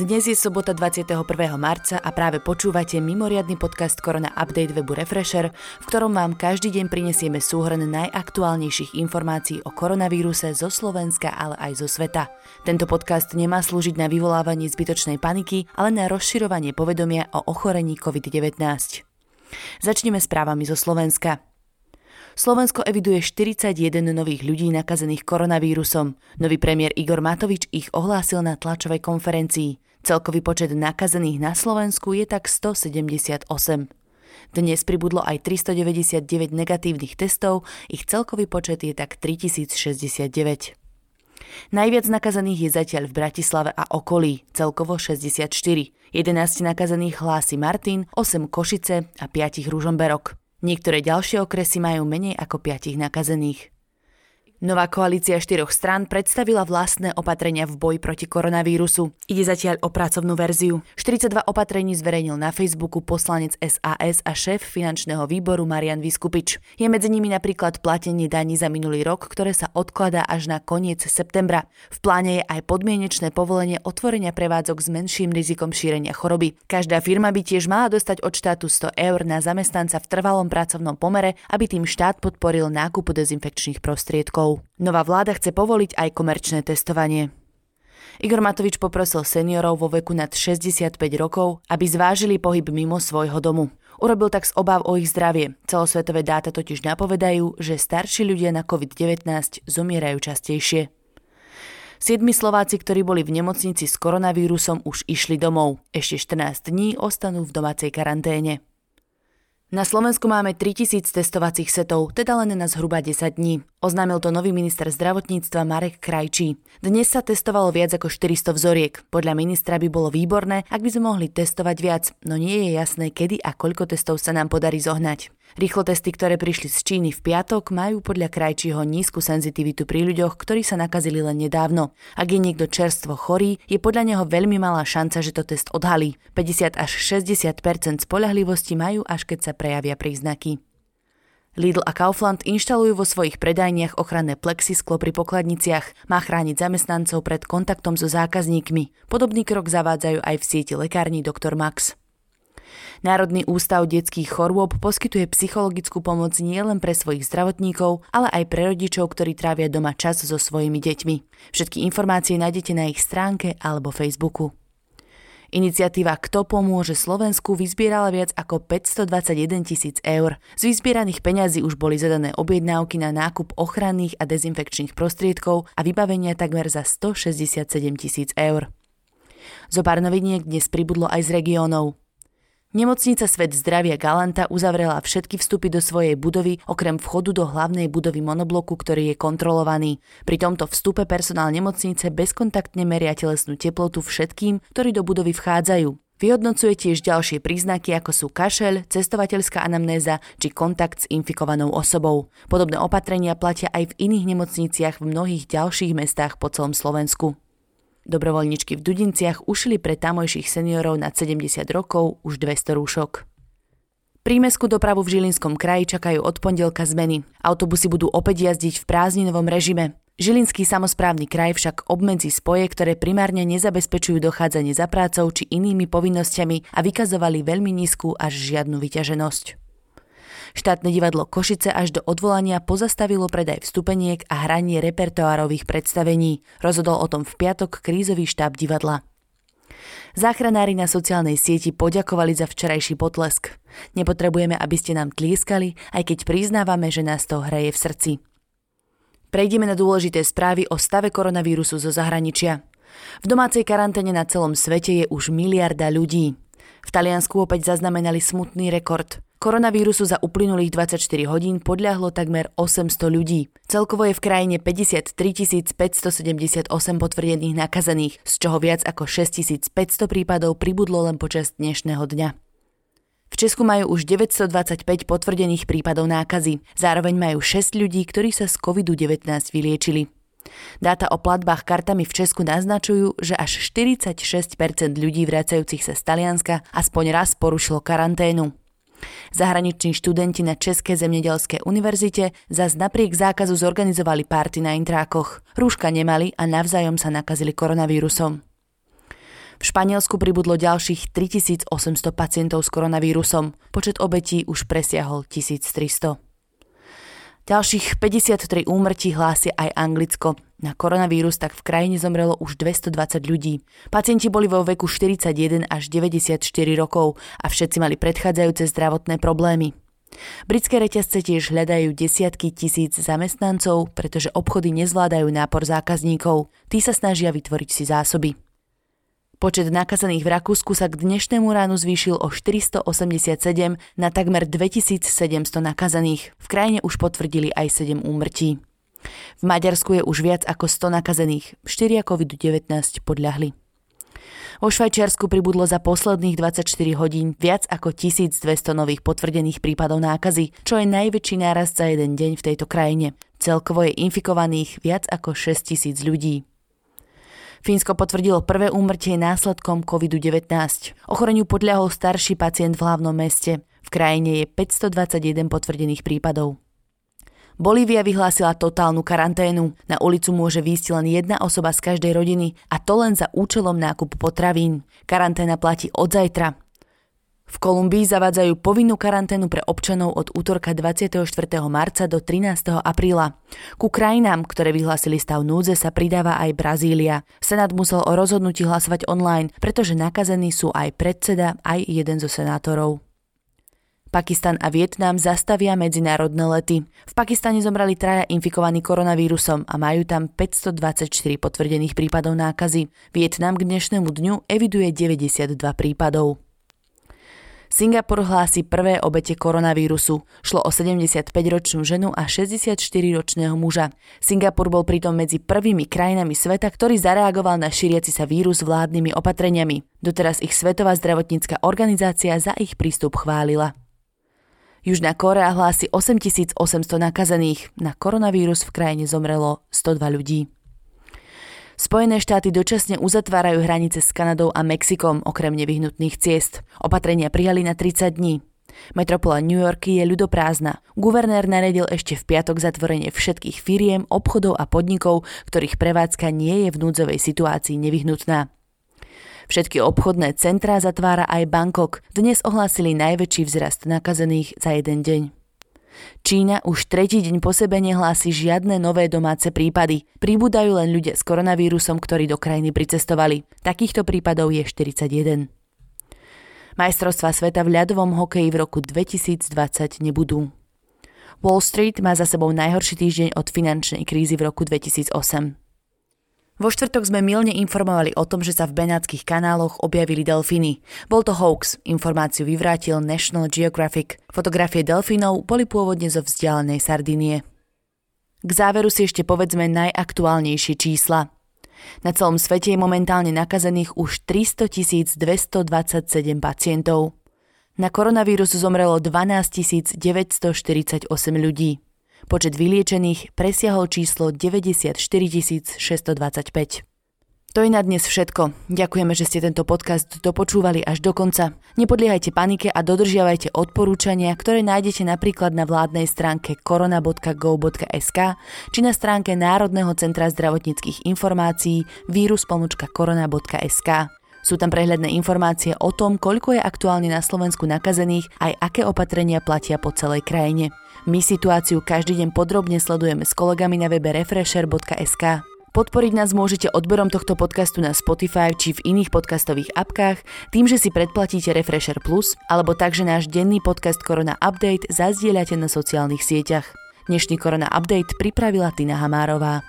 Dnes je sobota 21. marca a práve počúvate mimoriadny podcast Korona Update webu Refresher, v ktorom vám každý deň prinesieme súhrn najaktuálnejších informácií o koronavíruse zo Slovenska, ale aj zo sveta. Tento podcast nemá slúžiť na vyvolávanie zbytočnej paniky, ale na rozširovanie povedomia o ochorení COVID-19. Začneme správami zo Slovenska. Slovensko eviduje 41 nových ľudí nakazených koronavírusom. Nový premiér Igor Matovič ich ohlásil na tlačovej konferencii. Celkový počet nakazených na Slovensku je tak 178. Dnes pribudlo aj 399 negatívnych testov, ich celkový počet je tak 3069. Najviac nakazených je zatiaľ v Bratislave a okolí, celkovo 64. 11 nakazených hlási Martin, 8 Košice a 5 Ružomberok. Niektoré ďalšie okresy majú menej ako 5 nakazených. Nová koalícia štyroch strán predstavila vlastné opatrenia v boji proti koronavírusu. Ide zatiaľ o pracovnú verziu. 42 opatrení zverejnil na Facebooku poslanec SAS a šéf finančného výboru Marian Vyskupič. Je medzi nimi napríklad platenie daní za minulý rok, ktoré sa odkladá až na koniec septembra. V pláne je aj podmienečné povolenie otvorenia prevádzok s menším rizikom šírenia choroby. Každá firma by tiež mala dostať od štátu 100 eur na zamestnanca v trvalom pracovnom pomere, aby tým štát podporil nákupu dezinfekčných prostriedkov rokov. Nová vláda chce povoliť aj komerčné testovanie. Igor Matovič poprosil seniorov vo veku nad 65 rokov, aby zvážili pohyb mimo svojho domu. Urobil tak z obáv o ich zdravie. Celosvetové dáta totiž napovedajú, že starší ľudia na COVID-19 zomierajú častejšie. Siedmi Slováci, ktorí boli v nemocnici s koronavírusom, už išli domov. Ešte 14 dní ostanú v domácej karanténe. Na Slovensku máme 3000 testovacích setov, teda len na zhruba 10 dní. Oznámil to nový minister zdravotníctva Marek Krajčí. Dnes sa testovalo viac ako 400 vzoriek. Podľa ministra by bolo výborné, ak by sme mohli testovať viac, no nie je jasné, kedy a koľko testov sa nám podarí zohnať. Rýchlotesty, ktoré prišli z Číny v piatok, majú podľa Krajčího nízku senzitivitu pri ľuďoch, ktorí sa nakazili len nedávno. Ak je niekto čerstvo chorý, je podľa neho veľmi malá šanca, že to test odhalí. 50 až 60% spolahlivosti majú, až keď sa prejavia príznaky. Lidl a Kaufland inštalujú vo svojich predajniach ochranné plexisklo pri pokladniciach, má chrániť zamestnancov pred kontaktom so zákazníkmi. Podobný krok zavádzajú aj v sieti lekární Dr. Max. Národný ústav detských chorôb poskytuje psychologickú pomoc nielen pre svojich zdravotníkov, ale aj pre rodičov, ktorí trávia doma čas so svojimi deťmi. Všetky informácie nájdete na ich stránke alebo Facebooku. Iniciatíva Kto pomôže Slovensku vyzbierala viac ako 521 tisíc eur. Z vyzbieraných peňazí už boli zadané objednávky na nákup ochranných a dezinfekčných prostriedkov a vybavenia takmer za 167 tisíc eur. Zo pár noviniek dnes pribudlo aj z regiónov. Nemocnica Svet zdravia Galanta uzavrela všetky vstupy do svojej budovy, okrem vchodu do hlavnej budovy monobloku, ktorý je kontrolovaný. Pri tomto vstupe personál nemocnice bezkontaktne meria telesnú teplotu všetkým, ktorí do budovy vchádzajú. Vyhodnocuje tiež ďalšie príznaky, ako sú kašeľ, cestovateľská anamnéza či kontakt s infikovanou osobou. Podobné opatrenia platia aj v iných nemocniciach v mnohých ďalších mestách po celom Slovensku. Dobrovoľničky v Dudinciach ušili pre tamojších seniorov nad 70 rokov už 200 rúšok. Prímeskú dopravu v Žilinskom kraji čakajú od pondelka zmeny. Autobusy budú opäť jazdiť v prázdninovom režime. Žilinský samozprávny kraj však obmedzí spoje, ktoré primárne nezabezpečujú dochádzanie za prácou či inými povinnosťami a vykazovali veľmi nízku až žiadnu vyťaženosť. Štátne divadlo Košice až do odvolania pozastavilo predaj vstupeniek a hranie repertoárových predstavení. Rozhodol o tom v piatok krízový štáb divadla. Záchranári na sociálnej sieti poďakovali za včerajší potlesk. Nepotrebujeme, aby ste nám tlieskali, aj keď priznávame, že nás to hreje v srdci. Prejdeme na dôležité správy o stave koronavírusu zo zahraničia. V domácej karanténe na celom svete je už miliarda ľudí. V Taliansku opäť zaznamenali smutný rekord. Koronavírusu za uplynulých 24 hodín podľahlo takmer 800 ľudí. Celkovo je v krajine 53 578 potvrdených nakazených, z čoho viac ako 6500 prípadov pribudlo len počas dnešného dňa. V Česku majú už 925 potvrdených prípadov nákazy. Zároveň majú 6 ľudí, ktorí sa z COVID-19 vyliečili. Dáta o platbách kartami v Česku naznačujú, že až 46% ľudí vracajúcich sa z Talianska aspoň raz porušilo karanténu. Zahraniční študenti na Českej zemnedelskej univerzite zas napriek zákazu zorganizovali párty na intrákoch. Rúška nemali a navzájom sa nakazili koronavírusom. V Španielsku pribudlo ďalších 3800 pacientov s koronavírusom. Počet obetí už presiahol 1300. Ďalších 53 úmrtí hlási aj Anglicko. Na koronavírus tak v krajine zomrelo už 220 ľudí. Pacienti boli vo veku 41 až 94 rokov a všetci mali predchádzajúce zdravotné problémy. Britské reťazce tiež hľadajú desiatky tisíc zamestnancov, pretože obchody nezvládajú nápor zákazníkov. Tí sa snažia vytvoriť si zásoby. Počet nakazených v Rakúsku sa k dnešnému ránu zvýšil o 487 na takmer 2700 nakazených. V krajine už potvrdili aj 7 úmrtí. V Maďarsku je už viac ako 100 nakazených, 4 COVID-19 podľahli. Vo Švajčiarsku pribudlo za posledných 24 hodín viac ako 1200 nových potvrdených prípadov nákazy, čo je najväčší nárast za jeden deň v tejto krajine. Celkovo je infikovaných viac ako 6000 ľudí. Fínsko potvrdilo prvé úmrtie následkom COVID-19. Ochoreniu podľahol starší pacient v hlavnom meste. V krajine je 521 potvrdených prípadov. Bolívia vyhlásila totálnu karanténu. Na ulicu môže výjsť len jedna osoba z každej rodiny a to len za účelom nákupu potravín. Karanténa platí od zajtra. V Kolumbii zavádzajú povinnú karanténu pre občanov od útorka 24. marca do 13. apríla. Ku krajinám, ktoré vyhlásili stav núdze, sa pridáva aj Brazília. Senát musel o rozhodnutí hlasovať online, pretože nakazení sú aj predseda, aj jeden zo senátorov. Pakistan a Vietnam zastavia medzinárodné lety. V Pakistane zomrali traja infikovaní koronavírusom a majú tam 524 potvrdených prípadov nákazy. Vietnam k dnešnému dňu eviduje 92 prípadov. Singapur hlási prvé obete koronavírusu. Šlo o 75-ročnú ženu a 64-ročného muža. Singapur bol pritom medzi prvými krajinami sveta, ktorý zareagoval na šíriaci sa vírus vládnymi opatreniami. Doteraz ich Svetová zdravotnícka organizácia za ich prístup chválila. Južná Korea hlási 8800 nakazených. Na koronavírus v krajine zomrelo 102 ľudí. Spojené štáty dočasne uzatvárajú hranice s Kanadou a Mexikom okrem nevyhnutných ciest. Opatrenia prijali na 30 dní. Metropola New Yorky je ľudoprázdna. Guvernér naredil ešte v piatok zatvorenie všetkých firiem, obchodov a podnikov, ktorých prevádzka nie je v núdzovej situácii nevyhnutná. Všetky obchodné centrá zatvára aj Bangkok. Dnes ohlásili najväčší vzrast nakazených za jeden deň. Čína už tretí deň po sebe nehlási žiadne nové domáce prípady. Pribúdajú len ľudia s koronavírusom, ktorí do krajiny pricestovali. Takýchto prípadov je 41. Majstrovstva sveta v ľadovom hokeji v roku 2020 nebudú. Wall Street má za sebou najhorší týždeň od finančnej krízy v roku 2008. Vo štvrtok sme milne informovali o tom, že sa v benátskych kanáloch objavili delfíny. Bol to hoax, informáciu vyvrátil National Geographic. Fotografie delfínov boli pôvodne zo vzdialenej Sardinie. K záveru si ešte povedzme najaktuálnejšie čísla. Na celom svete je momentálne nakazených už 300 227 pacientov. Na koronavírus zomrelo 12 948 ľudí. Počet vyliečených presiahol číslo 94 625. To je na dnes všetko. Ďakujeme, že ste tento podcast dopočúvali až do konca. Nepodliehajte panike a dodržiavajte odporúčania, ktoré nájdete napríklad na vládnej stránke korona.go.sk či na stránke Národného centra zdravotníckých informácií vírus.korona.sk. Sú tam prehľadné informácie o tom, koľko je aktuálne na Slovensku nakazených, aj aké opatrenia platia po celej krajine. My situáciu každý deň podrobne sledujeme s kolegami na webe refresher.sk. Podporiť nás môžete odberom tohto podcastu na Spotify či v iných podcastových apkách, tým, že si predplatíte Refresher Plus, alebo tak, že náš denný podcast Korona Update zazdieľate na sociálnych sieťach. Dnešný Korona Update pripravila Tina Hamárová.